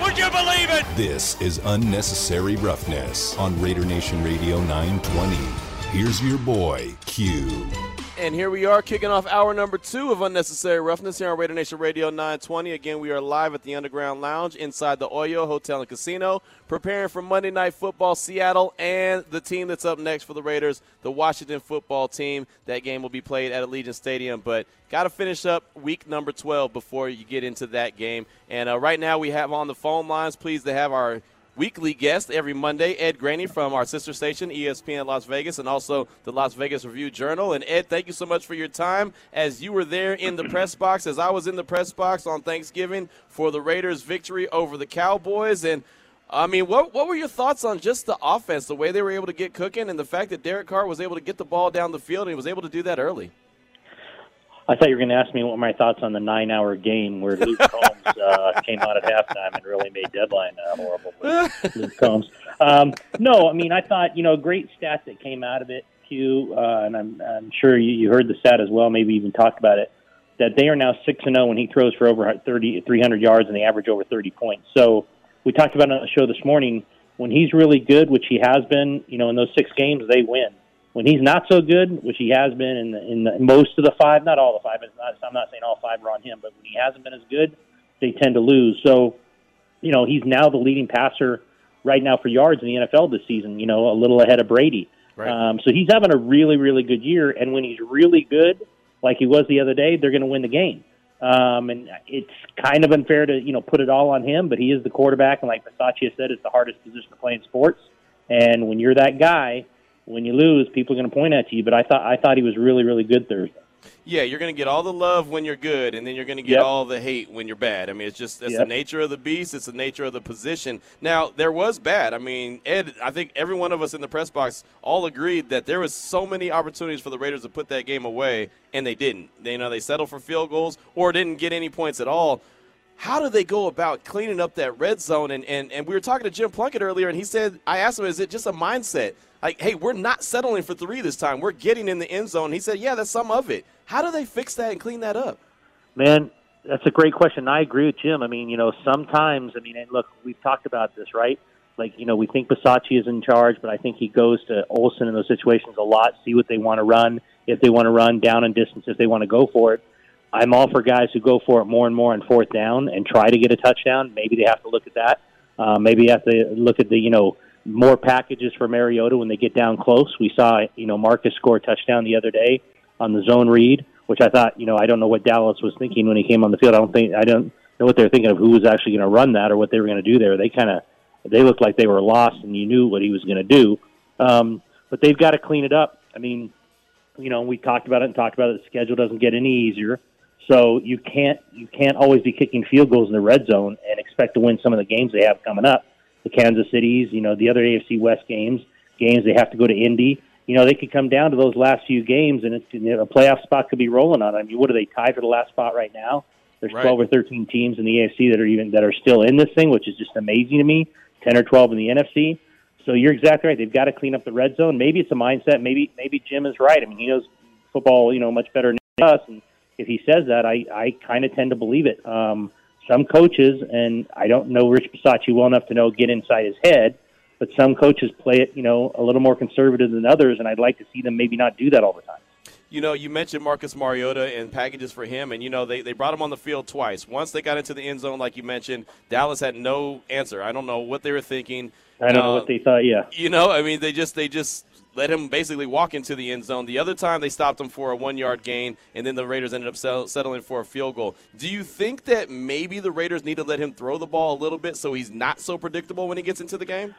Would you believe it? This is Unnecessary Roughness on Raider Nation Radio 920. Here's your boy, Q. And here we are kicking off hour number two of Unnecessary Roughness here on Raider Nation Radio 920. Again, we are live at the Underground Lounge inside the Oyo Hotel and Casino, preparing for Monday Night Football, Seattle, and the team that's up next for the Raiders, the Washington football team. That game will be played at Allegiant Stadium, but got to finish up week number 12 before you get into that game. And uh, right now we have on the phone lines, pleased to have our weekly guest every Monday, Ed Graney from our sister station, ESPN Las Vegas, and also the Las Vegas Review Journal. And Ed, thank you so much for your time as you were there in the press box, as I was in the press box on Thanksgiving for the Raiders' victory over the Cowboys. And I mean, what what were your thoughts on just the offense, the way they were able to get cooking, and the fact that Derek Carr was able to get the ball down the field and he was able to do that early? I thought you were going to ask me what my thoughts on the nine-hour game where Luke Combs uh, came out at halftime and really made deadline uh, horrible. Luke Combs. Um, no, I mean I thought you know a great stat that came out of it, Q, uh, and I'm, I'm sure you, you heard the stat as well. Maybe even talked about it. That they are now six and zero when he throws for over 30, 300 yards and they average over 30 points. So we talked about on the show this morning. When he's really good, which he has been, you know, in those six games, they win when he's not so good, which he has been in, the, in the, most of the five, not all the five, not, I'm not saying all five are on him, but when he hasn't been as good, they tend to lose. So, you know, he's now the leading passer right now for yards in the NFL this season, you know, a little ahead of Brady. Right. Um, so he's having a really, really good year. And when he's really good, like he was the other day, they're going to win the game. Um, and it's kind of unfair to, you know, put it all on him, but he is the quarterback. And like Bisaccia said, it's the hardest position to play in sports. And when you're that guy, when you lose, people are going to point at you. But I thought I thought he was really really good Thursday. Yeah, you're going to get all the love when you're good, and then you're going to get Yep. all the hate when you're bad. I mean, it's just that's the nature of the beast. It's the nature of the position. Now, there was bad. I mean, Ed, I think every one of us in the press box all agreed that there was so many opportunities for the Raiders to put that game away, and they didn't. They, you know, they settled for field goals or didn't get any points at all. How do they go about cleaning up that red zone? And, and, and we were talking to Jim Plunkett earlier, and he said, I asked him, is it just a mindset? Like, hey, we're not settling for three this time. We're getting in the end zone. He said, yeah, that's some of it. How do they fix that and clean that up? Man, that's a great question. I agree with Jim. I mean, you know, sometimes, I mean, and look, we've talked about this, right? Like, you know, we think Bisaccia is in charge, but I think he goes to Olson in those situations a lot, see what they want to run, if they want to run down and distance, if they want to go for it. I'm all for guys who go for it more and more on fourth down and try to get a touchdown. Maybe they have to look at that. Uh, maybe you have to look at the, you know, more packages for Mariota when they get down close. We saw, you know, Marcus score a touchdown the other day on the zone read, which I thought, you know, I don't know what Dallas was thinking when he came on the field. I don't think I don't know what they're thinking of who was actually going to run that or what they were going to do there. They kind of they looked like they were lost, and you knew what he was going to do. Um, but they've got to clean it up. I mean, you know, we talked about it and talked about it. The schedule doesn't get any easier, so you can't you can't always be kicking field goals in the red zone and expect to win some of the games they have coming up. The Kansas Cities, you know, the other AFC West games, games they have to go to Indy. You know, they could come down to those last few games, and it's, you know, a playoff spot could be rolling on. 'em. I mean, what are they tied for the last spot right now? There's Right. 12 or 13 teams in the AFC that are even that are still in this thing, which is just amazing to me. 10 or 12 in the NFC. So you're exactly right. They've got to clean up the red zone. Maybe it's a mindset. Maybe maybe Jim is right. I mean, he knows football, you know, much better than us. And if he says that, I I kind of tend to believe it. Um, some coaches, and I don't know Rich Bisaccia well enough to know get inside his head, but some coaches play it, you know, a little more conservative than others, and I'd like to see them maybe not do that all the time. You know, you mentioned Marcus Mariota and packages for him, and you know they, they brought him on the field twice. Once they got into the end zone, like you mentioned, Dallas had no answer. I don't know what they were thinking. I don't know Uh, what they thought. Yeah, You know, I mean, they just they just let him basically walk into the end zone. The other time they stopped him for a one yard gain, and then the Raiders ended up settling for a field goal. Do you think that maybe the Raiders need to let him throw the ball a little bit so he's not so predictable when he gets into the game?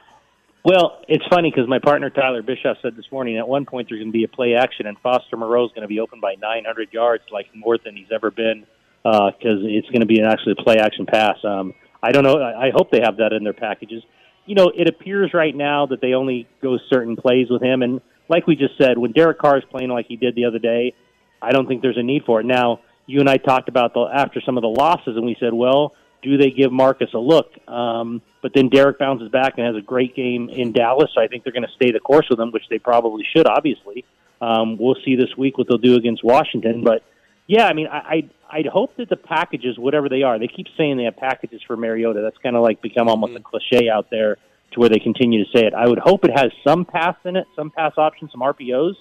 Well, it's funny because my partner Tyler Bischoff said this morning at one point there's going to be a play action and Foster Moreau is going to be open by 900 yards, like more than he's ever been, because it's going to be an actually play action pass. Um, I don't know. I, I hope they have that in their packages. you know, it appears right now that they only go certain plays with him. And like we just said, when Derek Carr is playing like he did the other day, I don't think there's a need for it. Now, you and I talked about the after some of the losses, and we said, well, do they give Marcus a look? Um, but then Derek bounces back and has a great game in Dallas, so I think they're going to stay the course with him, which they probably should, obviously. Um, we'll see this week what they'll do against Washington, but yeah, I mean, I, I I'd hope that the packages, whatever they are, they keep saying they have packages for Mariota. That's kind of like become almost mm-hmm. a cliche out there to where they continue to say it. I would hope it has some pass in it, some pass options, some RPOs.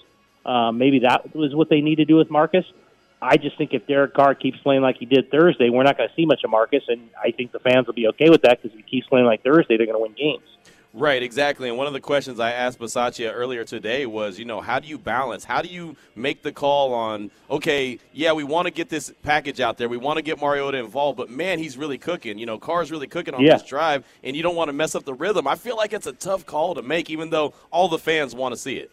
Um, maybe that was what they need to do with Marcus. I just think if Derek Carr keeps playing like he did Thursday, we're not going to see much of Marcus, and I think the fans will be okay with that because if he keeps playing like Thursday, they're going to win games. Right, exactly. And one of the questions I asked Bisaccia earlier today was, you know, how do you balance? How do you make the call on, okay, yeah, we want to get this package out there. We want to get Mariota involved, but man, he's really cooking. You know, Carr's really cooking on yeah. this drive, and you don't want to mess up the rhythm. I feel like it's a tough call to make, even though all the fans want to see it.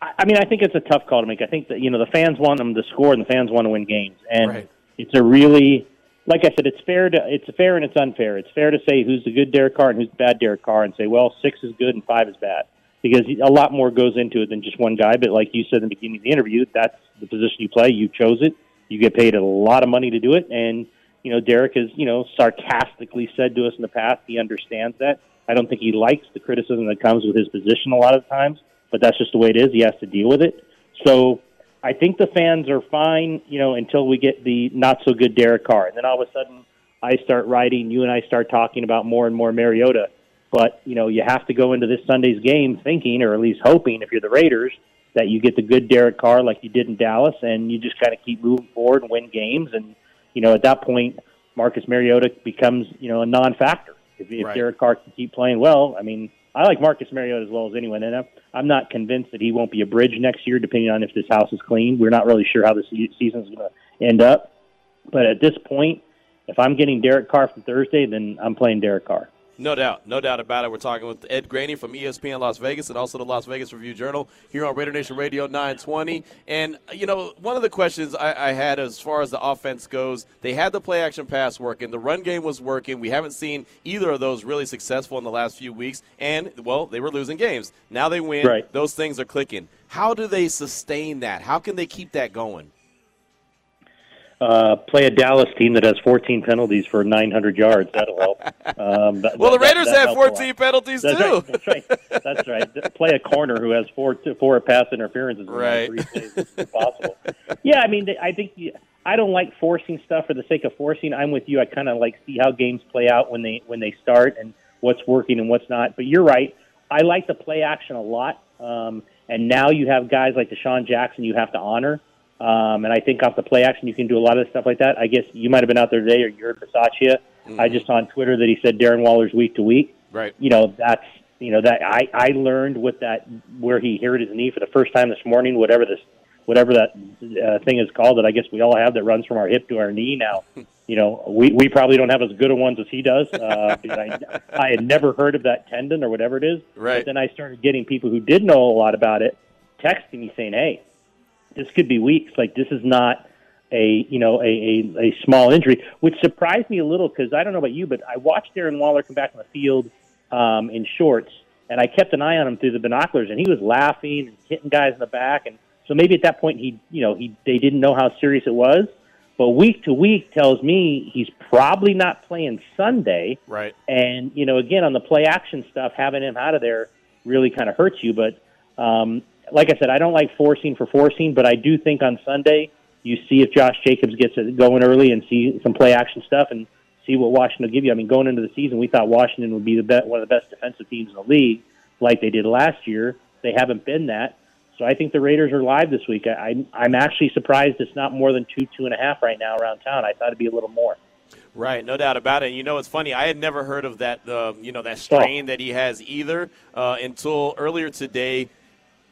I mean, I think it's a tough call to make. I think that you know the fans want them to score and the fans want to win games, and right. it's a really, like I said, it's fair to it's fair and it's unfair. It's fair to say who's the good Derek Carr and who's the bad Derek Carr, and say, well, six is good and five is bad, because a lot more goes into it than just one guy. But like you said in the beginning of the interview, that's the position you play. You chose it. You get paid a lot of money to do it, and you know Derek has you know sarcastically said to us in the past he understands that. I don't think he likes the criticism that comes with his position a lot of times but that's just the way it is. He has to deal with it. So I think the fans are fine, you know, until we get the not so good Derek Carr, and then all of a sudden I start writing. You and I start talking about more and more Mariota. But you know, you have to go into this Sunday's game thinking, or at least hoping, if you're the Raiders, that you get the good Derek Carr like you did in Dallas, and you just kind of keep moving forward and win games. And you know, at that point, Marcus Mariota becomes you know a non-factor. If, if right. Derek Carr can keep playing well, I mean, I like Marcus Mariota as well as anyone, and I'm, I'm not convinced that he won't be a bridge next year, depending on if this house is clean. We're not really sure how the season is going to end up, but at this point, if I'm getting Derek Carr from Thursday, then I'm playing Derek Carr. No doubt, no doubt about it. We're talking with Ed Graney from ESPN Las Vegas and also the Las Vegas Review Journal here on Raider Nation Radio 920. And you know, one of the questions I, I, had as far as the offense goes, they had the play action pass working, the run game was working. We haven't seen either of those really successful in the last few weeks, and well, they were losing games. Now they win. Right. Those things are clicking. How do they sustain that? How can they keep that going? Uh, play a Dallas team that has 14 penalties for 900 yards. That'll help. Um, that, well, the Raiders that, that have 14 penalties that's too. Right, that's right. That's right. Play a corner who has four four pass interferences. Right. In three It's impossible. yeah, I mean, I think I don't like forcing stuff for the sake of forcing. I'm with you. I kind of like see how games play out when they when they start and what's working and what's not. But you're right. I like the play action a lot. Um, and now you have guys like DeSean Jackson you have to honor. Um, and I think off the play action, you can do a lot of stuff like that. I guess you might have been out there today, or you heard Bisaccia. Mm-hmm. I just saw on Twitter that he said Darren Waller's week to week. Right. You know, that's you know that I I learned with that where he hurt his knee for the first time this morning. Whatever this whatever that uh, thing is called that I guess we all have that runs from our hip to our knee now. you know, we we probably don't have as good a ones as he does. Uh, because I I had never heard of that tendon or whatever it is. Right. But then I started getting people who did know a lot about it texting me saying, "Hey, this could be weeks. Like this is not a you know a a, a small injury, which surprised me a little because I don't know about you, but I watched Darren Waller come back on the field um, in shorts, and I kept an eye on him through the binoculars, and he was laughing and hitting guys in the back, and so maybe at that point he you know he they didn't know how serious it was. But week to week tells me he's probably not playing Sunday. Right. And, you know, again, on the play action stuff, having him out of there really kind of hurts you. But um, like I said, I don't like forcing for forcing, but I do think on Sunday you see if Josh Jacobs gets it going early and see some play action stuff and see what Washington will give you. I mean, going into the season, we thought Washington would be the best, one of the best defensive teams in the league, like they did last year. They haven't been that, so I think the Raiders are live this week. I, I'm actually surprised it's not more than two, two and a half right now around town. I thought it'd be a little more. Right, no doubt about it. You know, it's funny. I had never heard of that. Uh, you know, that strain oh. that he has either uh, until earlier today.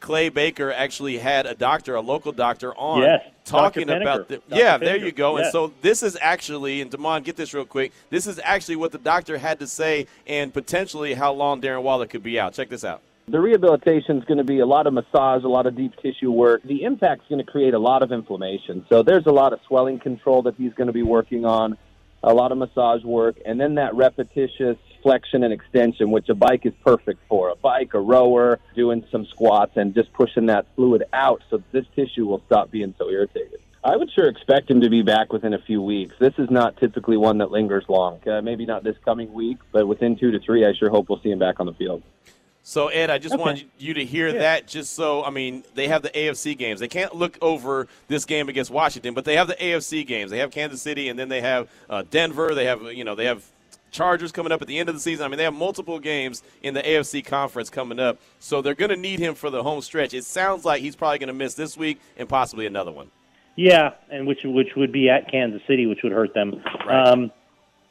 Clay Baker actually had a doctor, a local doctor, on yes, talking about the. Yeah, there you go. Yes. And so this is actually, and Damon, get this real quick. This is actually what the doctor had to say, and potentially how long Darren Waller could be out. Check this out. The rehabilitation is going to be a lot of massage, a lot of deep tissue work. The impact is going to create a lot of inflammation. So there's a lot of swelling control that he's going to be working on, a lot of massage work, and then that repetitious flexion and extension, which a bike is perfect for. A bike, a rower, doing some squats, and just pushing that fluid out so this tissue will stop being so irritated. I would sure expect him to be back within a few weeks. This is not typically one that lingers long. Uh, maybe not this coming week, but within two to three, I sure hope we'll see him back on the field. So Ed, I just Okay. wanted you to hear that. Just so I mean, they have the AFC games. They can't look over this game against Washington, but they have the AFC games. They have Kansas City, and then they have uh, Denver. They have you know they have Chargers coming up at the end of the season. I mean, they have multiple games in the AFC conference coming up. So they're going to need him for the home stretch. It sounds like he's probably going to miss this week and possibly another one. Yeah, and which which would be at Kansas City, which would hurt them. Right. Um,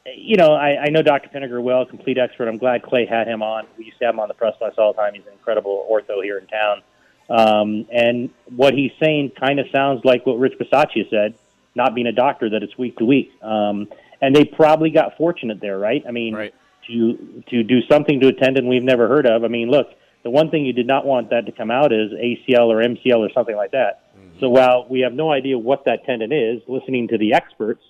you know, I, I know Dr. Pinniger well, complete expert. I'm glad Clay had him on. We used to have him on the press box all the time. He's an incredible ortho here in town. Um, and what he's saying kind of sounds like what Rich Bisaccia said, not being a doctor, that it's week to week. Um, and they probably got fortunate there, right? I mean, Right. to to do something to a tendon we've never heard of. I mean, look, the one thing you did not want that to come out is ACL or MCL or something like that. So while we have no idea what that tendon is, listening to the experts,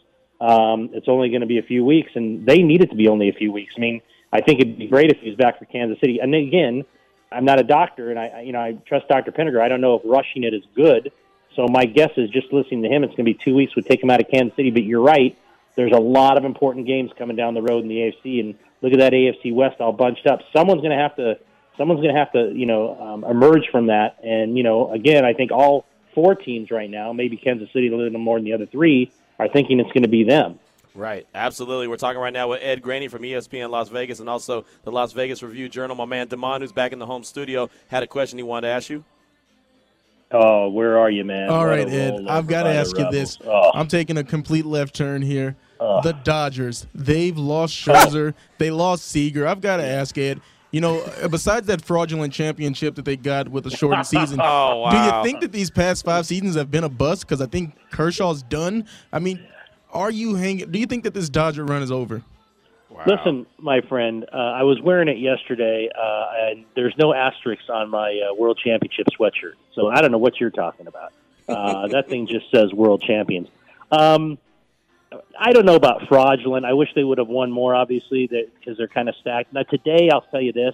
um, it's only going to be a few weeks, and they need it to be only a few weeks. I mean, I think it'd be great if he was back for Kansas City. And again, I'm not a doctor, and I, you know, I trust Dr. Pinniger. I don't know if rushing it is good. So my guess is just listening to him, it's going to be two weeks would take him out of Kansas City. But you're right. There's a lot of important games coming down the road in the AFC, and look at that AFC West all bunched up. Someone's going to have to, someone's going to have to, you know, um, emerge from that. And you know, again, I think all four teams right now, maybe Kansas City a little more than the other three, are thinking it's going to be them. Right, absolutely. We're talking right now with Ed Graney from ESPN Las Vegas and also the Las Vegas Review Journal. My man Damon, who's back in the home studio, had a question he wanted to ask you. Oh, where are you, man? All What right, Ed. I've got to by the ask you this. Oh. I'm taking a complete left turn here. The Dodgers, they've lost Scherzer. they lost Seager. I've got to ask Ed. You know, uh, besides that fraudulent championship that they got with a shortened season, Oh, do you think that these past five seasons have been a bust? Because I think Kershaw's done. I mean, are you hanging? Do you think that this Dodger run is over? Listen, my friend, uh, I was wearing it yesterday, uh, and there's no asterisks on my uh, World Championship sweatshirt. So I don't know what you're talking about. Uh, that thing just says World Champions. Um, I don't know about fraudulent. I wish they would have won more, obviously, because they're kind of stacked. Now today, I'll tell you this: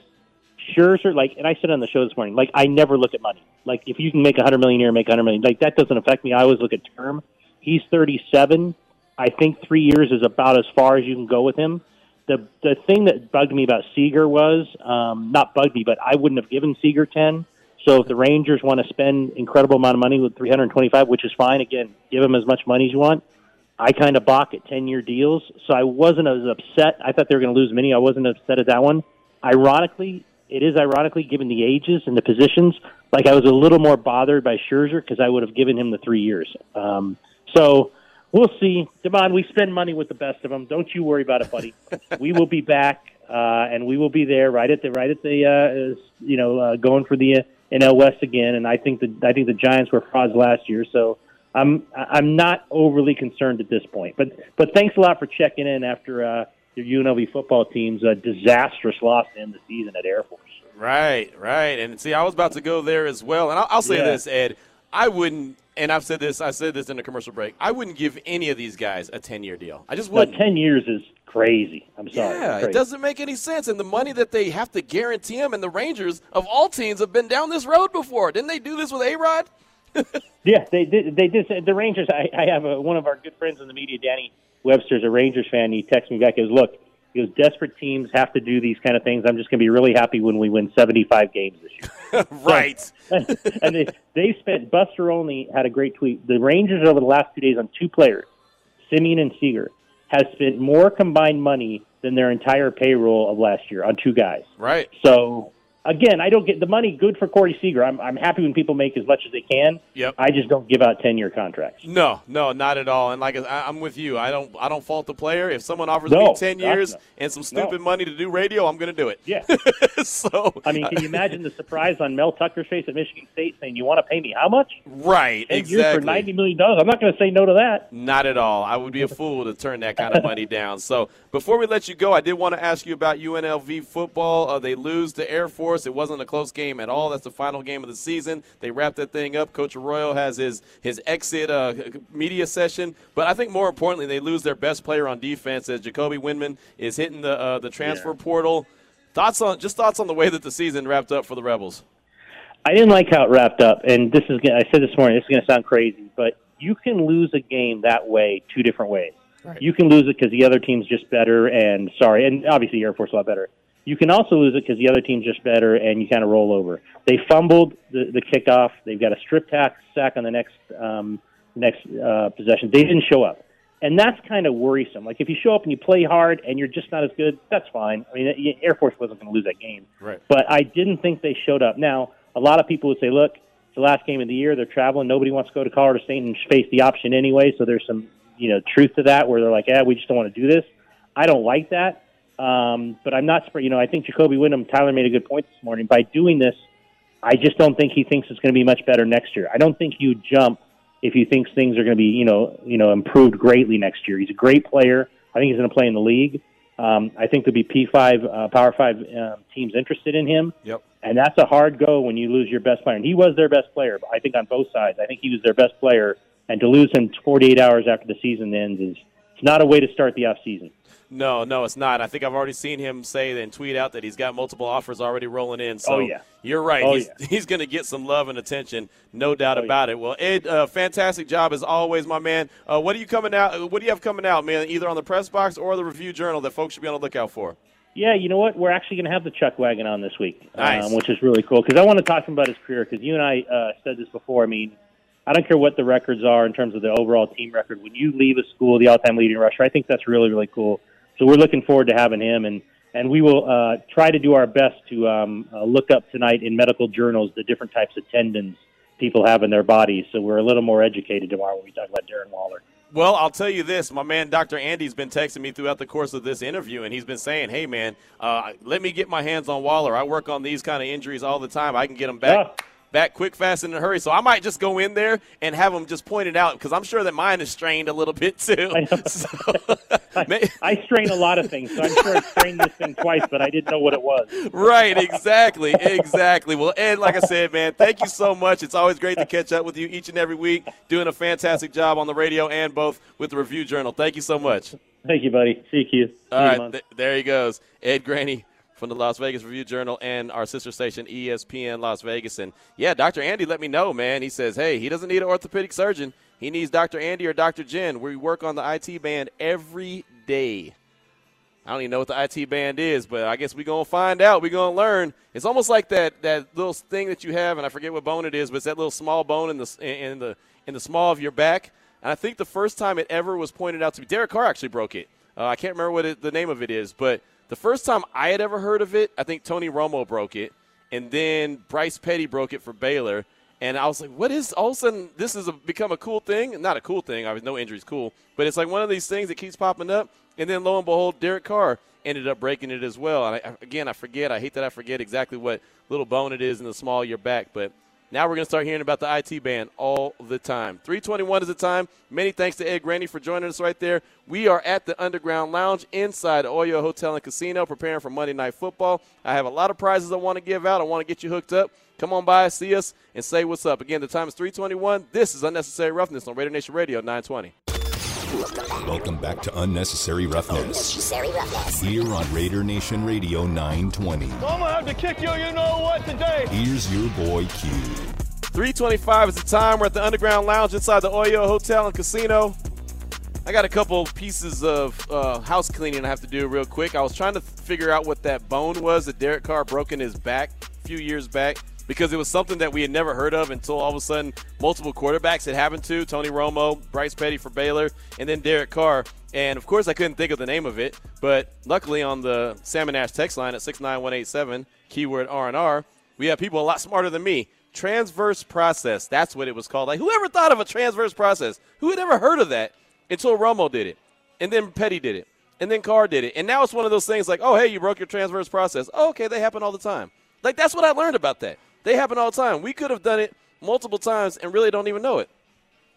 Scherzer, like, and I said on the show this morning, like, I never look at money. Like, if you can make a hundred million a year, make a hundred million. Like, that doesn't affect me. I always look at term. He's 37. I think three years is about as far as you can go with him. The the thing that bugged me about Seager was um, not bugged me, but I wouldn't have given Seager 10. So if the Rangers want to spend incredible amount of money with 325, which is fine, again, give them as much money as you want. I kind of balk at 10 year deals, so I wasn't as upset. I thought they were going to lose many. I wasn't upset at that one. Ironically, it is ironically given the ages and the positions. Like I was a little more bothered by Scherzer because I would have given him the three years. Um, so we'll see. Devon, we spend money with the best of them. Don't you worry about it, buddy. we will be back, uh, and we will be there right at the right at the uh, you know uh, going for the uh, NL West again. And I think the I think the Giants were frauds last year, so I'm I'm not overly concerned at this point. But but thanks a lot for checking in after uh, your UNLV football team's uh, disastrous loss to end the season at Air Force. Right, right. And see, I was about to go there as well. And I'll, I'll say Yeah. this, Ed. I wouldn't, and I've said this, I said this in the commercial break. I wouldn't give any of these guys a 10 year deal. I just But wouldn't. ten years is crazy. I'm sorry. Yeah, it doesn't make any sense. And the money that they have to guarantee him, and the Rangers of all teams have been down this road before. Didn't they do this with A Rod? Yeah, they did. They did. say- The Rangers. I, I have a, one of our good friends in the media, Danny Webster's a Rangers fan. He texts me back. He goes, "Look, he goes, desperate teams have to do these kind of things. I'm just going to be really happy when we win 75 games this year." right. and they they spent. Buster Olney had a great tweet. The Rangers over the last two days on two players, Semien and Seager, has spent more combined money than their entire payroll of last year on two guys. Right. So again, I don't get the money. Good for Corey Seager. I'm I'm happy when people make as much as they can. Yep. I just don't give out ten year contracts. No, no, not at all. And like I, I'm with you. I don't, I don't fault the player. If someone offers No, me ten years and some stupid No. money to do radio, I'm going to do it. Yeah. so I mean, can you imagine the surprise on Mel Tucker's face at Michigan State saying, "You want to pay me how much? right, Ten exactly. for ninety million dollars? I'm not going to say no to that." Not at all. I would be a fool to turn that kind of money down. So before we let you go, I did want to ask you about UNLV football. Uh, they lose to Air Force. Course, it wasn't a close game at all. That's the final game of the season. They wrapped that thing up. Coach Arroyo has his his exit uh, media session, but I think more importantly, they lose their best player on defense as Jacoby Windmon is hitting the uh, the transfer yeah. portal. Thoughts on just thoughts on the way that the season wrapped up for the Rebels. I didn't like how it wrapped up, and this is I said this morning. This is going to sound crazy, but you can lose a game that way two different ways. Right. You can lose it because the other team's just better, and sorry, and obviously Air Force a lot better. You can also lose it because the other team's just better, and you kind of roll over. They fumbled the, the kickoff. They've got a strip tack sack on the next um, next uh, possession. They didn't show up, and that's kind of worrisome. Like if you show up and you play hard and you're just not as good, that's fine. I mean, Air Force wasn't going to lose that game, right? But I didn't think they showed up. Now, a lot of people would say, "Look, it's the last game of the year. They're traveling. Nobody wants to go to Colorado State and face the option anyway." So there's some you know truth to that where they're like, "Yeah, we just don't want to do this." I don't like that. Um, but I'm not, you know, I think Jacoby Windmon, Tyler made a good point this morning. By doing this, I just don't think he thinks it's going to be much better next year. I don't think you jump if he thinks things are going to be, you know, you know, improved greatly next year. He's a great player. I think he's going to play in the league. Um, I think there'll be P5, uh, Power 5 uh, teams interested in him. Yep. And that's a hard go when you lose your best player. And he was their best player, I think, on both sides. I think he was their best player. And to lose him 48 hours after the season ends is it's not a way to start the off season. No, no, it's not. I think I've already seen him say and tweet out that he's got multiple offers already rolling in. So oh, yeah. you're right. Oh, he's, yeah. he's going to get some love and attention, no doubt oh, about yeah. it. Well, Ed, uh, fantastic job as always, my man. Uh, what are you coming out? What do you have coming out, man? Either on the press box or the review journal that folks should be on the lookout for. Yeah, you know what? We're actually going to have the Chuck Wagon on this week, nice. um, which is really cool because I want to talk to him about his career. Because you and I uh, said this before. I mean, I don't care what the records are in terms of the overall team record. When you leave a school, the all-time leading rusher, I think that's really, really cool. So we're looking forward to having him, and and we will uh, try to do our best to um, uh, look up tonight in medical journals the different types of tendons people have in their bodies, so we're a little more educated tomorrow when we talk about Darren Waller. Well, I'll tell you this. My man, Dr. Andy's been texting me throughout the course of this interview, and he's been saying, hey, man, uh, let me get my hands on Waller. I work on these kind of injuries all the time. I can get him back. Yeah back quick, fast, and in a hurry. So I might just go in there and have them just point it out because I'm sure that mine is strained a little bit too. I, so, I, I, strain a lot of things, so I'm sure I strained this thing twice, but I didn't know what it was. Right, exactly, exactly. Well, Ed, like I said, man, thank you so much. It's always great to catch up with you each and every week, doing a fantastic job on the radio and both with the Review Journal. Thank you so much. Thank you, buddy. See you. See All right, th- there he goes, Ed Graney from the Las Vegas Review Journal and our sister station ESPN Las Vegas. And yeah, Dr. Andy let me know, man. He says, hey, he doesn't need an orthopedic surgeon. He needs Dr. Andy or Dr. Jen. We work on the IT band every day. I don't even know what the IT band is, but I guess we're going to find out. We're going to learn. It's almost like that, that little thing that you have, and I forget what bone it is, but it's that little small bone in the, in the, in the small of your back. And I think the first time it ever was pointed out to me, Derek Carr actually broke it. Uh, I can't remember what it, the name of it is, but the first time I had ever heard of it, I think Tony Romo broke it, and then Bryce Petty broke it for Baylor. And I was like, what is all of a sudden this has become a cool thing? Not a cool thing. I was no injuries cool, but it's like one of these things that keeps popping up. And then lo and behold, Derek Carr ended up breaking it as well. And I, again, I forget. I hate that I forget exactly what little bone it is in the small of your back, but now we're going to start hearing about the IT band all the time. 321 is the time. Many thanks to Ed Graney for joining us right there. We are at the Underground Lounge inside Oyo Hotel and Casino preparing for Monday Night Football. I have a lot of prizes I want to give out. I want to get you hooked up. Come on by, see us, and say what's up. Again, the time is 321. This is Unnecessary Roughness on Radio Nation Radio 920. Welcome back to Unnecessary Roughness. Unnecessary Roughness. Here on Raider Nation Radio 920. I'm gonna have to kick you, you know what, today. Here's your boy Q. 325 is the time. We're at the Underground Lounge inside the Oyo Hotel and Casino. I got a couple pieces of uh, house cleaning I have to do real quick. I was trying to figure out what that bone was that Derek Carr broke in his back a few years back because it was something that we had never heard of until all of a sudden multiple quarterbacks had happened to Tony Romo, Bryce Petty for Baylor, and then Derek Carr. And of course, I couldn't think of the name of it, but luckily on the Salmon Ash text line at 69187, keyword R&R, we have people a lot smarter than me. Transverse process. That's what it was called. Like, whoever thought of a transverse process? Who had ever heard of that until Romo did it? And then Petty did it. And then Carr did it. And now it's one of those things like, oh, hey, you broke your transverse process. Oh, okay, they happen all the time. Like, that's what I learned about that. They happen all the time. We could have done it multiple times and really don't even know it.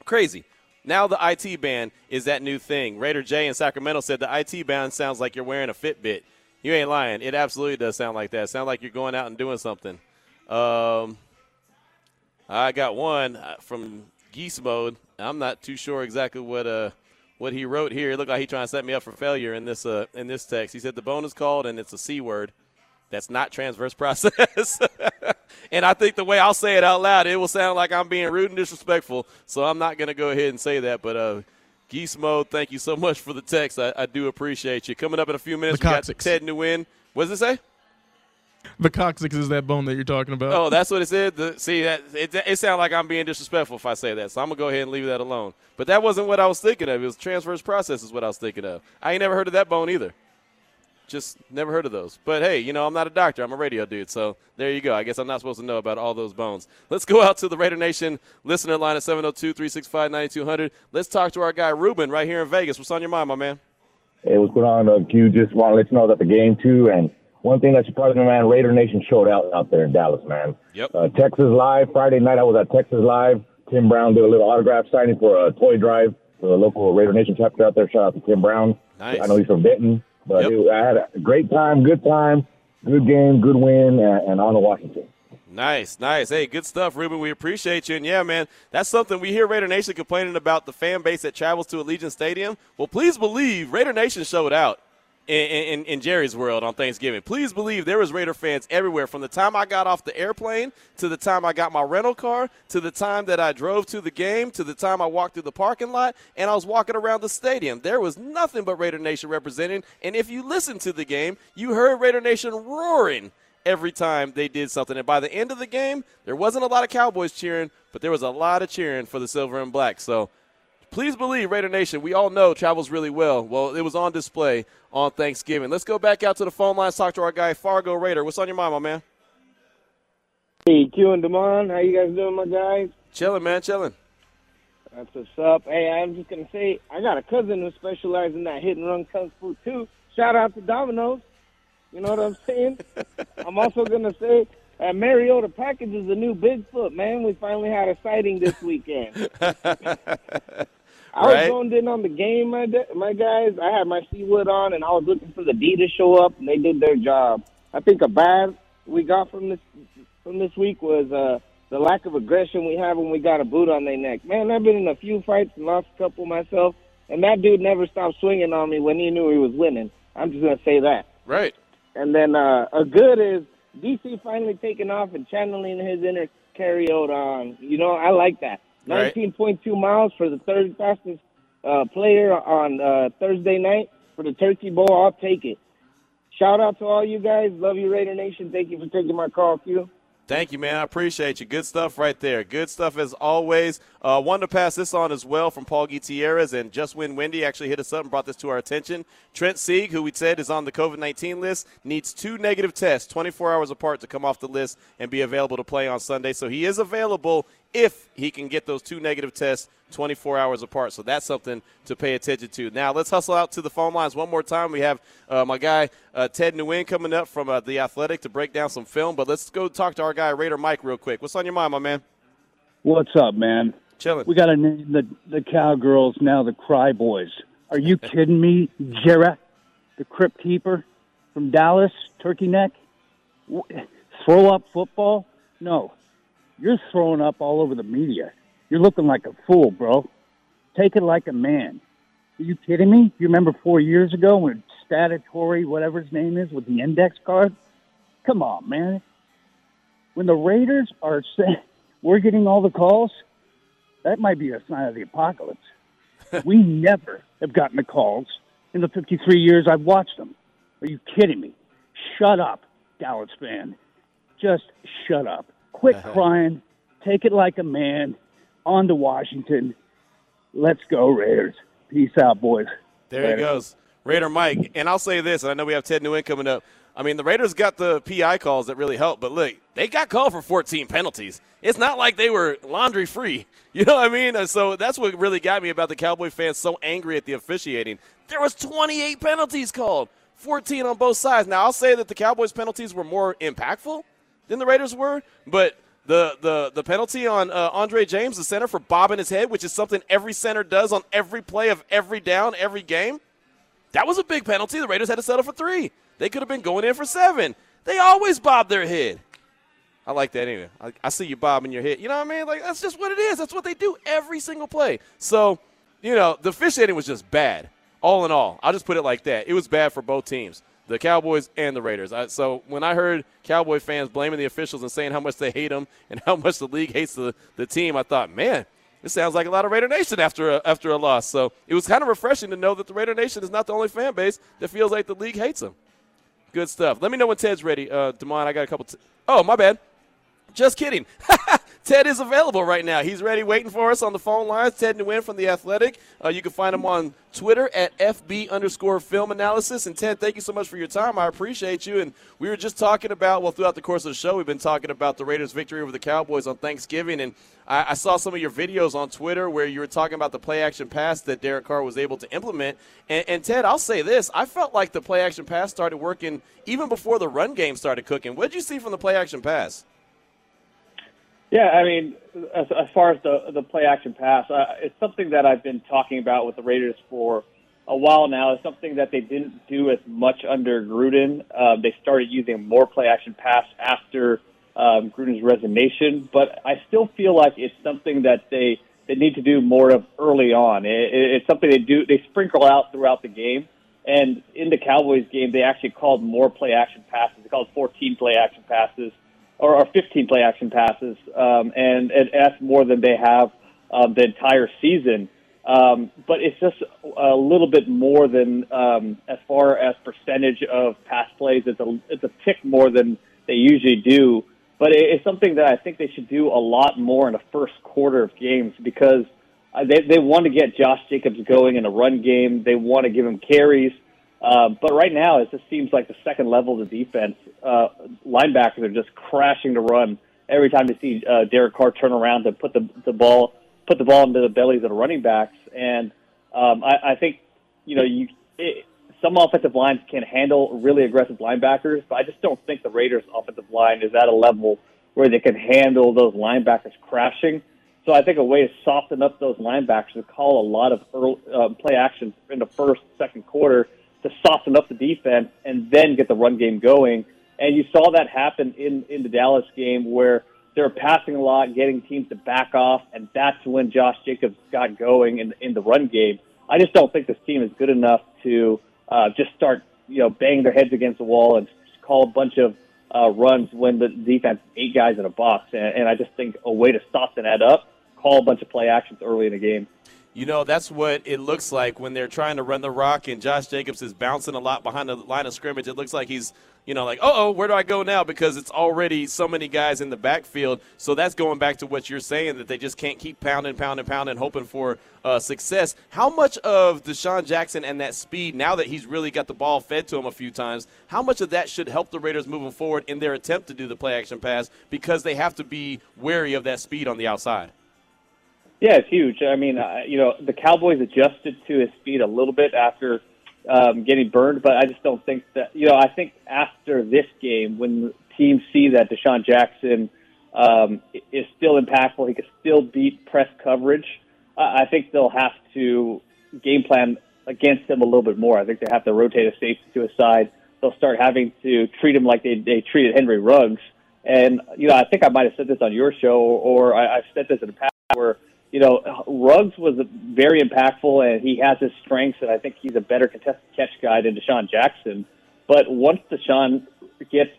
Crazy. Now the IT band is that new thing. Raider J in Sacramento said the IT band sounds like you're wearing a Fitbit. You ain't lying. It absolutely does sound like that. Sound like you're going out and doing something. Um, I got one uh, from Geese Mode. I'm not too sure exactly what uh what he wrote here. It looked like he trying to set me up for failure in this uh in this text. He said the bone is called and it's a c word. That's not transverse process. And I think the way I'll say it out loud, it will sound like I'm being rude and disrespectful. So I'm not going to go ahead and say that. But uh, Geese Mode, thank you so much for the text. I, I do appreciate you. Coming up in a few minutes, The we got. Ted Nguyen. What does it say? The coccyx is that bone that you're talking about. Oh, that's what it said. The, see, that it, it sounds like I'm being disrespectful if I say that. So I'm gonna go ahead and leave that alone. But that wasn't what I was thinking of. It was transverse process is what I was thinking of. I ain't never heard of that bone either. Just never heard of those. But hey, you know, I'm not a doctor. I'm a radio dude. So there you go. I guess I'm not supposed to know about all those bones. Let's go out to the Raider Nation listener line at 702 365 9200. Let's talk to our guy, Ruben, right here in Vegas. What's on your mind, my man? Hey, what's going on, uh, Q? Just want to let you know that the game too, and one thing that surprised me, man, Raider Nation showed out out there in Dallas, man. Yep. Uh, Texas Live Friday night, I was at Texas Live. Tim Brown did a little autograph signing for a toy drive for the local Raider Nation chapter out there. Shout out to Tim Brown. Nice. I know he's from Denton, but Yep. it, I had a great time, good time, good game, good win, and, and on to Washington. Nice, nice. Hey, good stuff, Ruben. We appreciate you. And yeah, man, that's something we hear Raider Nation complaining about the fan base that travels to Allegiant Stadium. Well, please believe Raider Nation showed out in, in, in Jerry's world on Thanksgiving. Please believe there was Raider fans everywhere from the time I got off the airplane to the time I got my rental car to the time that I drove to the game to the time I walked through the parking lot and I was walking around the stadium. There was nothing but Raider Nation representing. And if you listened to the game, you heard Raider Nation roaring every time they did something. And by the end of the game, there wasn't a lot of Cowboys cheering, but there was a lot of cheering for the silver and black. So please believe Raider Nation, we all know travels really well. Well, it was on display on Thanksgiving. Let's go back out to the phone lines, talk to our guy Fargo Raider. What's on your mind, my man? Hey, Q and Damon, how you guys doing, my guys? Chilling, man, chilling. That's what's up. Hey, I'm just gonna say I got a cousin who specializes in that hit and run kung fu too. Shout out to Domino's. You know what I'm saying? I'm also gonna say uh, Mariota package is the new Bigfoot, man. We finally had a sighting this weekend. I was Right. zoned in on the game, my my guys. I had my Seawood on, and I was looking for the D to show up, and they did their job. I think a bad we got from this from this week was uh, the lack of aggression we have when we got a boot on their neck. Man, I've been in a few fights and lost a couple myself, and that dude never stopped swinging on me when he knew he was winning. I'm just gonna say that. Right. And then uh, a good is DC finally taking off and channeling his inner carryout on. You know, I like that. Right. 19.2 miles for the third fastest uh, player on uh, Thursday night for the Turkey Bowl. I'll take it. Shout out to all you guys. Love you, Raider Nation. Thank you for taking my call, Q. Thank you, man. I appreciate you. Good stuff right there. Good stuff as always. Uh, wanted to pass this on as well from Paul Gutierrez and Just Win Wendy actually hit us up and brought this to our attention. Trent Sieg, who we said is on the COVID 19 list, needs two negative tests 24 hours apart to come off the list and be available to play on Sunday. So he is available if he can get those two negative tests 24 hours apart. So that's something to pay attention to. Now, let's hustle out to the phone lines one more time. We have uh, my guy uh, Ted Nguyen coming up from uh, The Athletic to break down some film, but let's go talk to our guy Raider Mike real quick. What's on your mind, my man? What's up, man? Chilling. We got to name the the cowgirls now the Cry Boys. Are you kidding me, Jarrett, the Crypt Keeper from Dallas, Turkey Neck? Throw up football? No, you're throwing up all over the media. You're looking like a fool, bro. Take it like a man. Are you kidding me? You remember four years ago when Statutory, whatever his name is, with the index card? Come on, man. When the Raiders are saying we're getting all the calls, that might be a sign of the apocalypse. we never have gotten the calls in the 53 years I've watched them. Are you kidding me? Shut up, Dallas fan. Just shut up. Quit crying. Take it like a man. On to Washington. Let's go, Raiders. Peace out, boys. There he goes. Raider Mike. And I'll say this, and I know we have Ted Nguyen coming up. I mean, the Raiders got the PI calls that really helped, but look, they got called for 14 penalties. It's not like they were laundry free. You know what I mean? And so that's what really got me about the Cowboy fans so angry at the officiating. There was 28 penalties called, 14 on both sides. Now, I'll say that the Cowboys penalties were more impactful than the Raiders were, but the the the penalty on uh, Andre James, the center, for bobbing his head, which is something every center does on every play of every down, every game. That was a big penalty. The Raiders had to settle for three. they could have been going in for seven. They always bob their head. I like that anyway. I, I see you bobbing your head. You know what I mean? Like that's just what it is. That's what they do every single play. So, you know, the officiating was just bad. All in all, I'll just put it like that. It was bad for both teams, the Cowboys and the Raiders. I, so when I heard Cowboy fans blaming the officials and saying how much they hate them and how much the league hates the, the team, I thought, man, this sounds like a lot of Raider Nation after a, after a loss. So it was kind of refreshing to know that the Raider Nation is not the only fan base that feels like the league hates them. Good stuff. Let me know when Ted's ready. Uh, Demond, I got a couple. T- oh, my bad. Just kidding. Ted is available right now. He's ready, waiting for us on the phone lines. Ted Nguyen from The Athletic. Uh, you can find him on Twitter at FB underscore film analysis. And Ted, thank you so much for your time. I appreciate you. And we were just talking about, well, throughout the course of the show, we've been talking about the Raiders' victory over the Cowboys on Thanksgiving. And I, I saw some of your videos on Twitter where you were talking about the play action pass that Derek Carr was able to implement. And, and Ted, I'll say this I felt like the play action pass started working even before the run game started cooking. What did you see from the play action pass? Yeah, I mean, as, as far as the the play action pass, uh, it's something that I've been talking about with the Raiders for a while now. It's something that they didn't do as much under Gruden. Uh, they started using more play action pass after um, Gruden's resignation, but I still feel like it's something that they they need to do more of early on. It, it, it's something they do they sprinkle out throughout the game. And in the Cowboys game, they actually called more play action passes. They called 14 play action passes or, or 15 play action passes, um, and, and that's more than they have um, the entire season. Um, but it's just a little bit more than um, as far as percentage of pass plays. It's a it's a tick more than they usually do. But it's something that I think they should do a lot more in the first quarter of games because uh, they they want to get Josh Jacobs going in a run game. They want to give him carries. Um, but right now, it just seems like the second level of the defense, uh, linebackers are just crashing to run every time they see uh, Derek Carr turn around to put the the ball put the ball into the bellies of the running backs. And um, I, I think you know you it, some offensive lines can handle really aggressive linebackers, but I just don't think the Raiders' offensive line is at a level where they can handle those linebackers crashing. So I think a way to soften up those linebackers is call a lot of early, uh, play actions in the first, second quarter to soften up the defense and then get the run game going. And you saw that happen in, in the Dallas game where they were passing a lot, getting teams to back off, and that's when Josh Jacobs got going in, in the run game. I just don't think this team is good enough to uh, just start, you know, banging their heads against the wall and call a bunch of uh, runs when the defense eight guys in a box. And, and I just think a way to soften that up, call a bunch of play actions early in the game. You know, that's what it looks like when they're trying to run the rock and Josh Jacobs is bouncing a lot behind the line of scrimmage. It looks like he's, you know, like, oh, where do I go now? Because it's already so many guys in the backfield. So that's going back to what you're saying that they just can't keep pounding, pounding, pounding, hoping for uh, success. How much of DeSean Jackson and that speed, now that he's really got the ball fed to him a few times, how much of that should help the Raiders moving forward in their attempt to do the play action pass because they have to be wary of that speed on the outside? Yeah, it's huge. I mean, uh, you know, the Cowboys adjusted to his speed a little bit after um, getting burned, but I just don't think that. You know, I think after this game, when teams see that DeSean Jackson um, is still impactful, he can still beat press coverage. Uh, I think they'll have to game plan against him a little bit more. I think they have to rotate a safety to a side. They'll start having to treat him like they, they treated Henry Ruggs. And you know, I think I might have said this on your show, or I, I've said this in the past, where you know, Ruggs was very impactful, and he has his strengths, and I think he's a better contested catch guy than DeSean Jackson. But once DeSean gets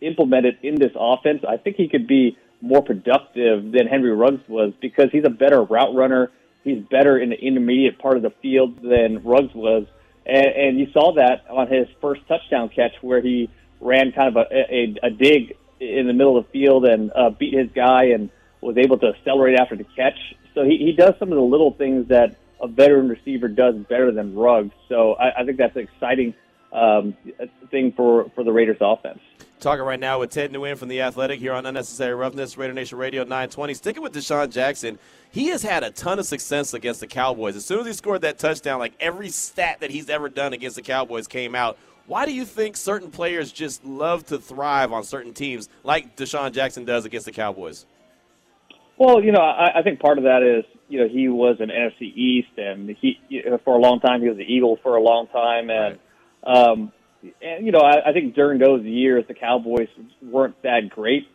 implemented in this offense, I think he could be more productive than Henry Ruggs was because he's a better route runner. He's better in the intermediate part of the field than Ruggs was. And, and you saw that on his first touchdown catch where he ran kind of a, a, a dig in the middle of the field and uh, beat his guy and was able to accelerate after the catch. So he, he does some of the little things that a veteran receiver does better than Ruggs. So I, I think that's an exciting um, thing for, for the Raiders offense. Talking right now with Ted Nguyen from The Athletic here on Unnecessary Roughness, Raider Nation Radio 920. Sticking with DeSean Jackson, he has had a ton of success against the Cowboys. As soon as he scored that touchdown, like every stat that he's ever done against the Cowboys came out. Why do you think certain players just love to thrive on certain teams like DeSean Jackson does against the Cowboys? Well, you know, I, I think part of that is, you know, he was an NFC East, and he you know, for a long time he was the Eagle for a long time, and right. um, and you know, I, I think during those years the Cowboys weren't that great,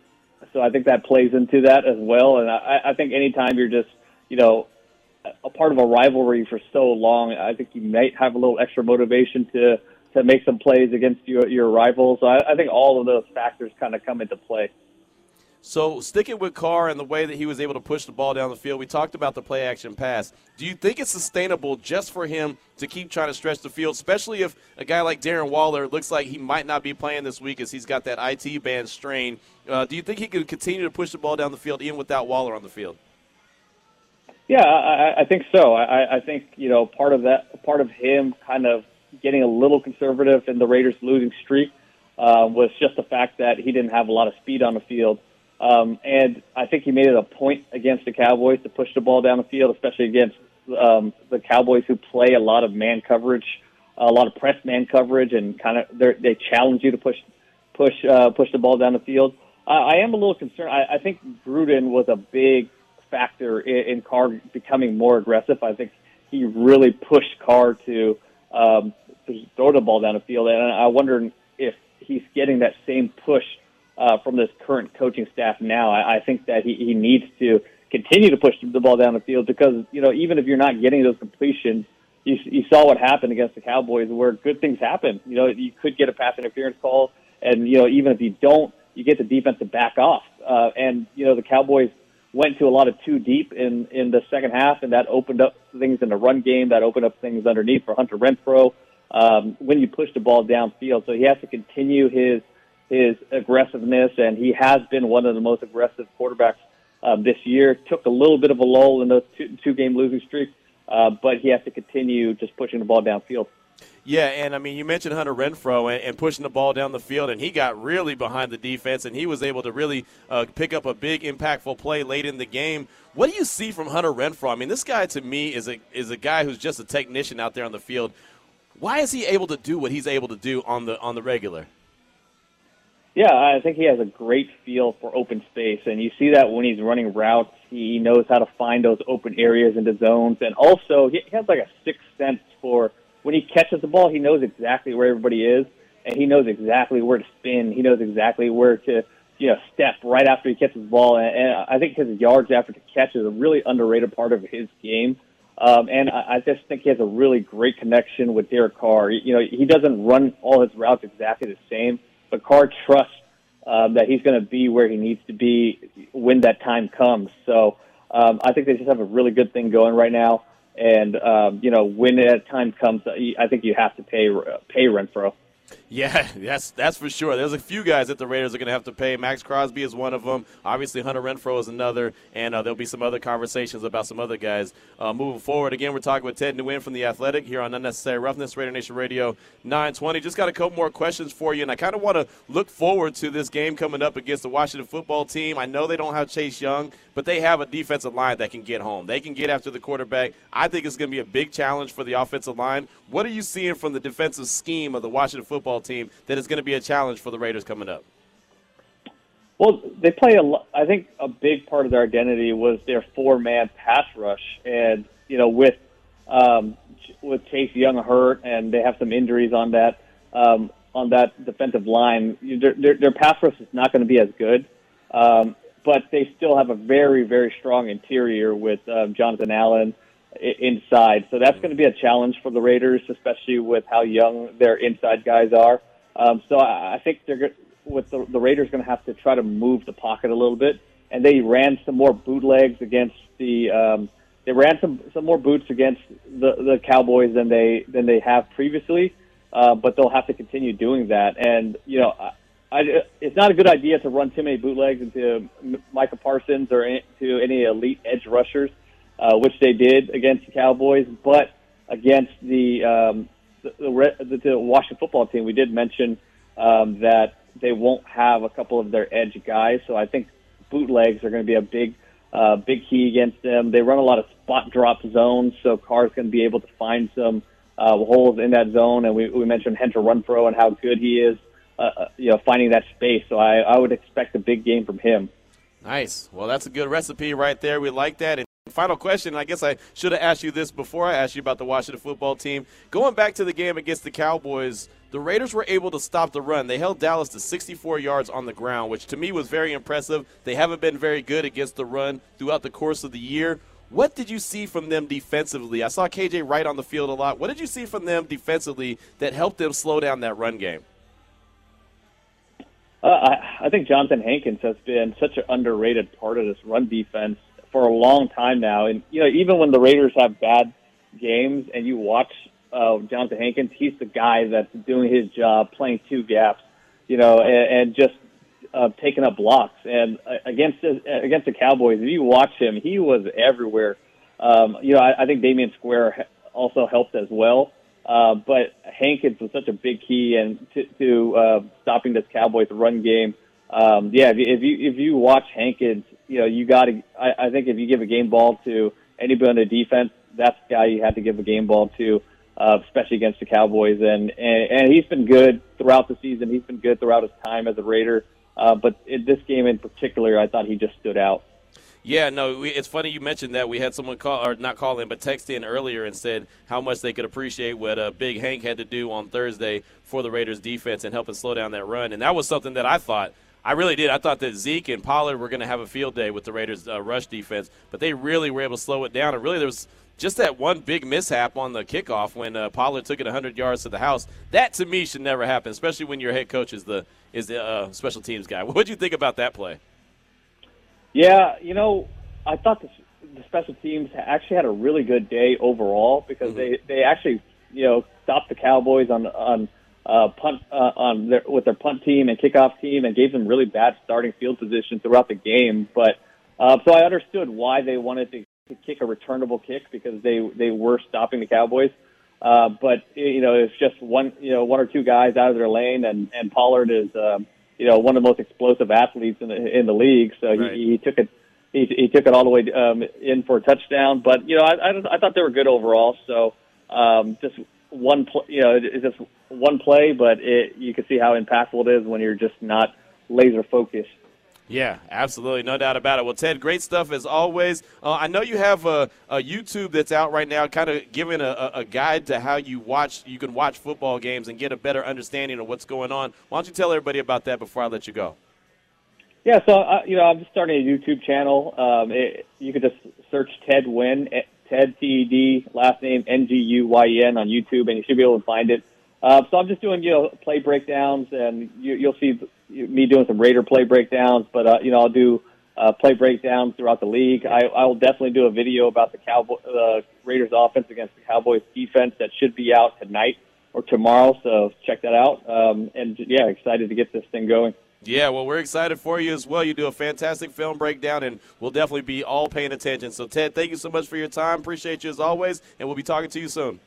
so I think that plays into that as well. And I, I think anytime you're just you know a part of a rivalry for so long, I think you might have a little extra motivation to to make some plays against your your rivals. So I, I think all of those factors kind of come into play. So, sticking with Carr and the way that he was able to push the ball down the field, we talked about the play action pass. Do you think it's sustainable just for him to keep trying to stretch the field, especially if a guy like Darren Waller looks like he might not be playing this week as he's got that IT band strain? Uh, do you think he could continue to push the ball down the field even without Waller on the field? Yeah, I, I think so. I, I think you know part of that, part of him kind of getting a little conservative in the Raiders' losing streak uh, was just the fact that he didn't have a lot of speed on the field. Um, and I think he made it a point against the Cowboys to push the ball down the field, especially against um, the Cowboys who play a lot of man coverage, a lot of press man coverage, and kind of they challenge you to push push uh, push the ball down the field. I, I am a little concerned. I, I think Gruden was a big factor in, in Carr becoming more aggressive. I think he really pushed Carr to, um, to throw the ball down the field, and I wonder if he's getting that same push uh, from this current coaching staff now. I, I think that he, he needs to continue to push the ball down the field because, you know, even if you're not getting those completions, you, you saw what happened against the Cowboys where good things happen. You know, you could get a pass interference call, and, you know, even if you don't, you get the defense to back off. Uh, and, you know, the Cowboys went to a lot of two deep in, in the second half, and that opened up things in the run game. That opened up things underneath for Hunter Renfrow um, when you push the ball downfield. So he has to continue his – his aggressiveness, and he has been one of the most aggressive quarterbacks um, this year. Took a little bit of a lull in those two, two game losing streak, uh, but he has to continue just pushing the ball downfield. Yeah, and I mean, you mentioned Hunter Renfrow and, and, pushing the ball down the field, and he got really behind the defense, and he was able to really uh, pick up a big, impactful play late in the game. What do you see from Hunter Renfrow? I mean, this guy to me is a is a guy who's just a technician out there on the field. Why is he able to do what he's able to do on the on the regular? Yeah, I think he has a great feel for open space, and you see that when he's running routes. He knows how to find those open areas into zones, and also he has like a sixth sense for when he catches the ball. He knows exactly where everybody is, and he knows exactly where to spin. He knows exactly where to you know step right after he catches the ball, and, I think his yards after the catch is a really underrated part of his game. Um, and I just think he has a really great connection with Derek Carr. You know, he doesn't run all his routes exactly the same Carr trusts um, that he's going to be where he needs to be when that time comes. So um, I think they just have a really good thing going right now. And um, you know, when that time comes, I think you have to pay pay Renfrow. Yeah, that's that's for sure. There's a few guys that the Raiders are going to have to pay. Maxx Crosby is one of them. Obviously, Hunter Renfrow is another, and uh, there'll be some other conversations about some other guys uh, moving forward. Again, we're talking with Ted Nguyen from the Athletic here on Unnecessary Roughness, Raider Nation Radio 920. Just got a couple more questions for you, and I kind of want to look forward to this game coming up against the Washington Football Team. I know they don't have Chase Young, but they have a defensive line that can get home. They can get after the quarterback. I think it's going to be a big challenge for the offensive line. What are you seeing from the defensive scheme of the Washington Football Team that is going to be a challenge for the Raiders coming up? Well, they play a. I think a big part of their identity was their four-man pass rush, and you know, with um, with Chase Young hurt, and they have some injuries on that um, on that defensive line. Their, their, their pass rush is not going to be as good, um, but they still have a very, very strong interior with uh, Jonathan Allen inside. So that's going to be a challenge for the Raiders, especially with how young their inside guys are. Um, so I think they're with the, the Raiders going to have to try to move the pocket a little bit. And they ran some more bootlegs against the. Um, they ran some some more boots against the the Cowboys than they than they have previously. Uh, but they'll have to continue doing that. And you know, I, I, it's not a good idea to run too many bootlegs into Micah Parsons or into any elite edge rushers, uh, which they did against the Cowboys. But against the um, the, the, the Washington football team, we did mention um, that they won't have a couple of their edge guys. So I think bootlegs are going to be a big, uh, big key against them. They run a lot of spot drop zones, so Carr's going to be able to find some uh, holes in that zone. And we, we mentioned Hunter Renfrow and how good he is, uh, uh, you know, finding that space. So I, I would expect a big game from him. Nice. Well, that's a good recipe right there. We like that. Final question, I guess I should have asked you this before I asked you about the Washington football team. Going back to the game against the Cowboys, the Raiders were able to stop the run. They held Dallas to 64 yards on the ground, which to me was very impressive. They haven't been very good against the run throughout the course of the year. What did you see from them defensively? I saw KJ Wright on the field a lot. What did you see from them defensively that helped them slow down that run game? Uh, I, I think Johnathan Hankins has been such an underrated part of this run defense for a long time now. And, you know, even when the Raiders have bad games and you watch uh, Johnathan Hankins, he's the guy that's doing his job, playing two gaps, you know, and, and just uh, taking up blocks. And uh, against the, against the Cowboys, if you watch him, he was everywhere. Um, you know, I, I think Damion Square also helped as well. Uh, but Hankins was such a big key and to, to uh, stopping this Cowboys run game. Um, yeah, if you, if you if you watch Hankins, you know you got to. I, I think if you give a game ball to anybody on the defense, that's the guy you have to give a game ball to, uh, especially against the Cowboys. And, and and he's been good throughout the season. He's been good throughout his time as a Raider. Uh, but in this game in particular, I thought he just stood out. Yeah, no, we, it's funny you mentioned that. We had someone call, or not call in, but text in earlier and said how much they could appreciate what uh, Big Hank had to do on Thursday for the Raiders defense and helping slow down that run. And that was something that I thought. I really did. I thought that Zeke and Pollard were going to have a field day with the Raiders' uh, rush defense, but they really were able to slow it down. And really, there was just that one big mishap on the kickoff when uh, Pollard took it 100 yards to the house. That to me should never happen, especially when your head coach is the is the uh, special teams guy. What do you think about that play? Yeah, you know, I thought the, the special teams actually had a really good day overall because mm-hmm. they they actually you know stopped the Cowboys on on uh, punt uh, on their, with their punt team and kickoff team and gave them really bad starting field position throughout the game. But uh, so I understood why they wanted to, to kick a returnable kick because they they were stopping the Cowboys. Uh, but you know, it's just one you know one or two guys out of their lane, and and Pollard is um, you know one of the most explosive athletes in the in the league. So right. he, he took it he, he took it all the way um, in for a touchdown. But you know, I, I, I thought they were good overall. So um, just one, play, you know, just one play, but it, you can see how impactful it is when you're just not laser focused. Yeah, absolutely, no doubt about it. Well, Ted, great stuff as always. Uh, I know you have a, a, YouTube that's out right now, kind of giving a, a, guide to how you watch. You can watch football games and get a better understanding of what's going on. Why don't you tell everybody about that before I let you go? Yeah, so uh, you know, I'm just starting a YouTube channel. Um, it, you could just search Ted eh, Ted T E D, last name N G U Y E N on YouTube, and you should be able to find it. Uh, so I'm just doing you know play breakdowns, and you, you'll see me doing some Raider play breakdowns. But uh, you know, I'll do uh, play breakdowns throughout the league. I, I will definitely do a video about the Cowboy uh, Raiders offense against the Cowboys defense that should be out tonight or tomorrow. So check that out. Um, and yeah, excited to get this thing going. Yeah, well, we're excited for you as well. You do a fantastic film breakdown, and we'll definitely be all paying attention. So, Ted, thank you so much for your time. Appreciate you as always, and we'll be talking to you soon.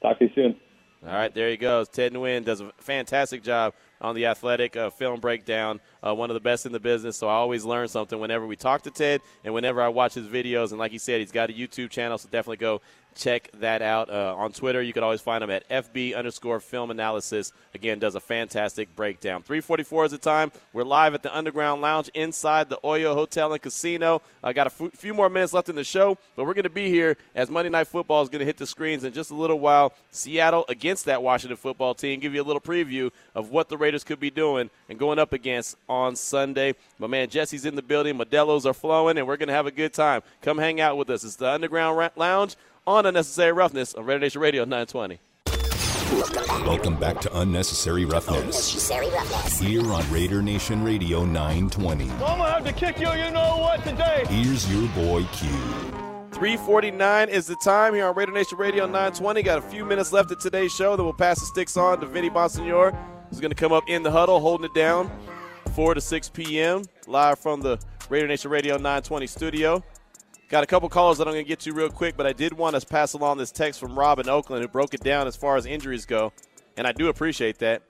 Talk to you soon. All right, there he goes. Ted Nguyen does a fantastic job on the athletic uh, film breakdown. Uh, one of the best in the business. So I always learn something whenever we talk to Ted and whenever I watch his videos. And like he said, he's got a YouTube channel, so definitely go check that out uh, on Twitter. You can always find him at FB underscore film analysis. Again, does a fantastic breakdown. 344 is the time. We're live at the Underground Lounge inside the Oyo Hotel and Casino. I got a f- few more minutes left in the show, but we're going to be here as Monday Night Football is going to hit the screens in just a little while. Seattle against that Washington football team. Give you a little preview of what the Raiders could be doing and going up against on Sunday. My man Jesse's in the building. Modelo's are flowing, and we're going to have a good time. Come hang out with us. It's the Underground Lounge on Unnecessary Roughness on Raider Nation Radio 920. Welcome back to Unnecessary Roughness. Unnecessary Roughness. Here on Raider Nation Radio 920. I'm going to have to kick you, you know what, today. Here's your boy Q. 349 is the time here on Raider Nation Radio 920. Got a few minutes left of today's show. Then we'll pass the sticks on to Vinny Bonsignore, who's going to come up in the huddle, holding it down 4 to 6 p.m. live from the Raider Nation Radio 920 studio. Got a couple calls that I'm going to get to real quick, but I did want to pass along this text from Rob in Oakland who broke it down as far as injuries go, and I do appreciate that.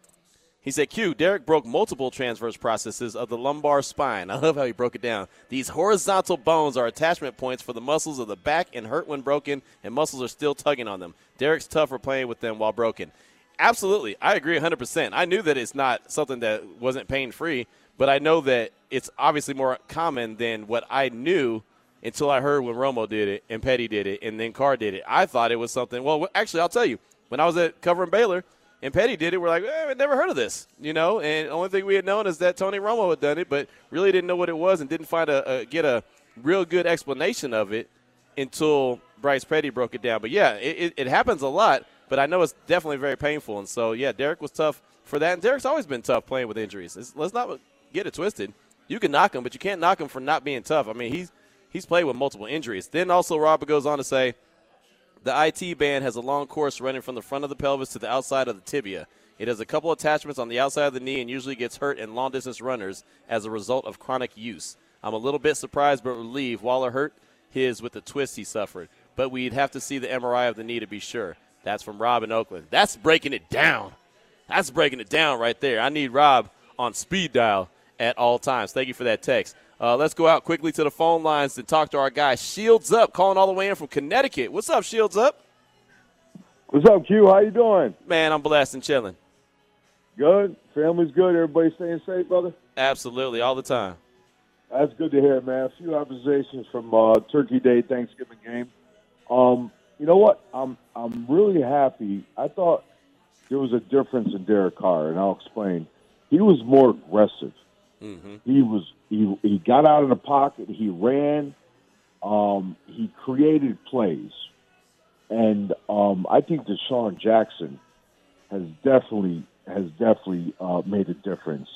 He said, Q, Derek broke multiple transverse processes of the lumbar spine. I love how he broke it down. These horizontal bones are attachment points for the muscles of the back and hurt when broken, and muscles are still tugging on them. Derek's tough for playing with them while broken. Absolutely. I agree 100%. I knew that it's not something that wasn't pain free, but I know that it's obviously more common than what I knew until I heard when Romo did it and Petty did it and then Carr did it. I thought it was something. Well, actually, I'll tell you. When I was at covering Baylor and Petty did it, we're like, eh, I never heard of this, you know. And the only thing we had known is that Tony Romo had done it, but really didn't know what it was and didn't find a, a get a real good explanation of it until Bryce Petty broke it down. But yeah, it, it, it happens a lot, but I know it's definitely very painful. And so yeah, Derek was tough for that, and Derek's always been tough playing with injuries. It's, let's not get it twisted. You can knock him, but you can't knock him for not being tough. I mean, he's he's played with multiple injuries. Then also, Robert goes on to say the IT band has a long course running from the front of the pelvis to the outside of the tibia. It has a couple attachments on the outside of the knee and usually gets hurt in long distance runners as a result of chronic use. I'm a little bit surprised but relieved Waller hurt his with the twist he suffered, but we'd have to see the MRI of the knee to be sure. That's from Rob in Oakland. That's breaking it down. That's breaking it down right there. I need Rob on speed dial at all times. Thank you for that text. Uh, let's go out quickly to the phone lines and talk to our guy Shields Up, calling all the way in from Connecticut. What's up, Shields Up? What's up, Q? How you doing? Man, I'm blessed and chilling. Good. Family's good. Everybody staying safe, brother. Absolutely, all the time. That's good to hear, man. A few observations from uh, Turkey Day Thanksgiving game. Um, you know what? I'm I'm really happy. I thought there was a difference in Derek Carr, and I'll explain. He was more aggressive. Mm-hmm. He was he he got out of the pocket. He ran. Um, he created plays, and um, I think DeSean Jackson has definitely has definitely uh, made a difference.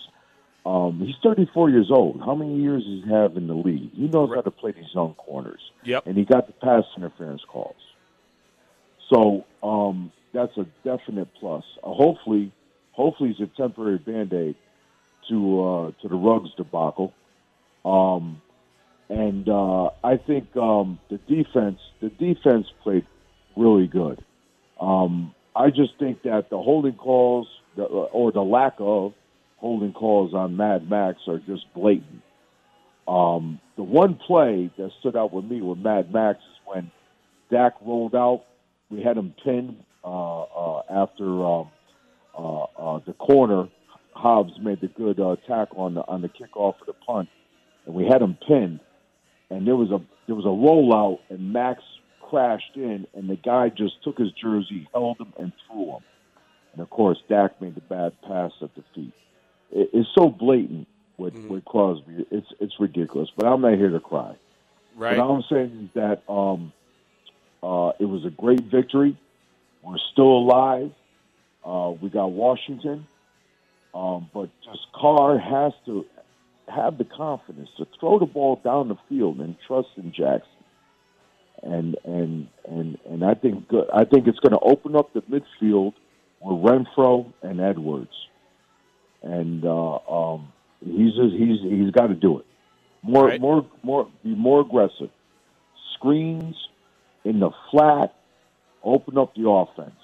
Um, he's 34 years old. How many years does he have in the league? He knows how to play these young corners. Yep. And he got the pass interference calls. So um, that's a definite plus. Uh, hopefully, hopefully it's a temporary band aid to uh, to the Ruggs debacle. Um, and uh, I think um, the defense the defense played really good. Um, I just think that the holding calls the, or the lack of holding calls on Mad Max are just blatant. Um, the one play that stood out with me with Mad Max is when Dak rolled out. We had him pinned uh, uh, after um, uh, uh, the corner. Hobbs made the good uh, tackle on the on the kickoff for the punt, and we had him pinned. And there was a there was a rollout, and Max crashed in, and the guy just took his jersey, held him, and threw him. And of course, Dak made the bad pass at the feet. It, it's so blatant with Mm-hmm. with Crosby. It's it's ridiculous. But I'm not here to cry. Right. But all I'm saying is that um, uh, it was a great victory. We're still alive. Uh, we got Washington, um, but just Carr has to have the confidence to throw the ball down the field and trust in Jackson. And and and and I think good. I think it's going to open up the midfield with Renfrow and Edwards, and uh, um, he's just, he's he's got to do it more Right. more more be more aggressive. Screens in the flat, open up the offense.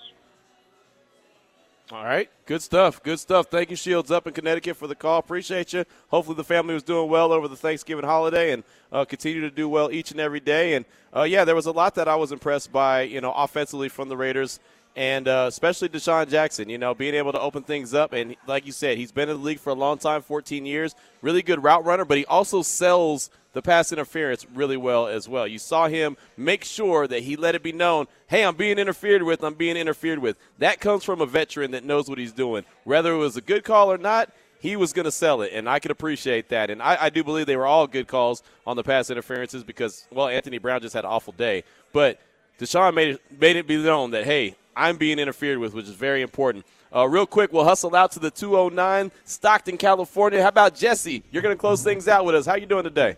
All right. Good stuff. Good stuff. Thank you, Shields, up in Connecticut for the call. Appreciate you. Hopefully, the family was doing well over the Thanksgiving holiday and uh, continue to do well each and every day. And uh, yeah, there was a lot that I was impressed by, you know, offensively from the Raiders. And uh, especially DeSean Jackson, you know, being able to open things up. And like you said, he's been in the league for a long time 14 years. Really good route runner, but he also sells the pass interference really well as well. You saw him make sure that he let it be known hey, I'm being interfered with, I'm being interfered with. That comes from a veteran that knows what he's doing. Whether it was a good call or not, he was going to sell it, and I could appreciate that. And I, I do believe they were all good calls on the pass interferences because, well, Anthony Brown just had an awful day. But DeSean made it, made it be known that, hey, I'm being interfered with, which is very important. Uh, real quick, we'll hustle out to the 209, Stockton, California. How about Jesse? You're going to close things out with us. How you doing today?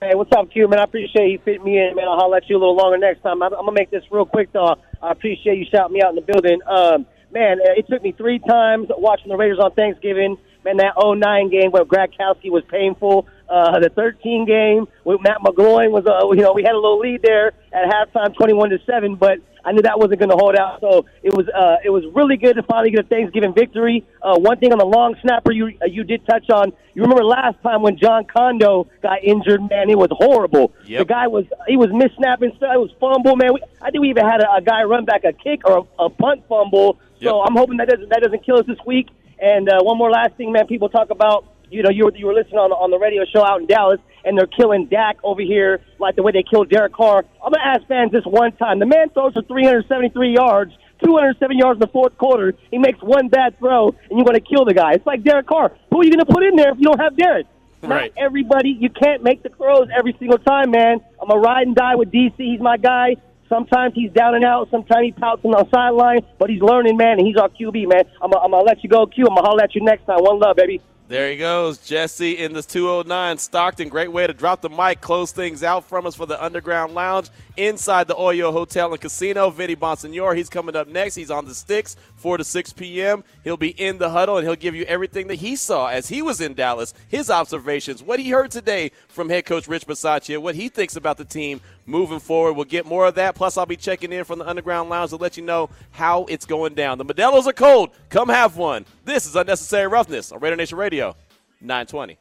Hey, what's up, Q, man? I appreciate you fitting me in, man. I'll holler at you a little longer next time. I'm, I'm gonna make this real quick, though. I appreciate you shouting me out in the building. Um, man, it took me three times watching the Raiders on Thanksgiving. Man, that 09 game where Gradkowski was painful. Uh, the 13 game with Matt McGloin was, uh, you know, we had a little lead there at halftime, 21 to seven, but I knew that wasn't going to hold out. So it was, uh, it was really good to finally get a Thanksgiving victory. Uh, one thing on the long snapper you uh, you did touch on. You remember last time when Jon Condo got injured, man, it was horrible. Yep. The guy was he was missnapping stuff. It was fumble, man. We, I think we even had a, a guy run back a kick or a, a punt fumble. So Yep. I'm hoping that doesn't that doesn't kill us this week. And uh, one more last thing, man. People talk about you know, you were, you were listening on, on the radio show out in Dallas, and they're killing Dak over here like the way they killed Derek Carr. I'm going to ask fans this one time. The man throws for 373 yards, 207 yards in the fourth quarter. He makes one bad throw, and you're going to kill the guy. It's like Derek Carr. Who are you going to put in there if you don't have Derek? Right. Not everybody. You can't make the throws every single time, man. I'm a ride and die with DC. He's my guy. Sometimes he's down and out. Sometimes he pouts on the sideline, but he's learning, man, and he's our QB, man. I'm going to let you go, Q. I'm going to holler at you next time. One love, baby. There he goes, Jesse in the 209. Stockton, great way to drop the mic, close things out from us for the Underground Lounge inside the Oyo Hotel and Casino. Vinny Bonsignore, he's coming up next. He's on the sticks, 4 to 6 p.m. He'll be in the huddle and he'll give you everything that he saw as he was in Dallas, his observations, what he heard today from head coach Rich Bisaccia, what he thinks about the team moving forward. We'll get more of that. Plus, I'll be checking in from the Underground Lounge to let you know how it's going down. The Modelos are cold. Come have one. This is Unnecessary Roughness on Raider Nation Radio 920.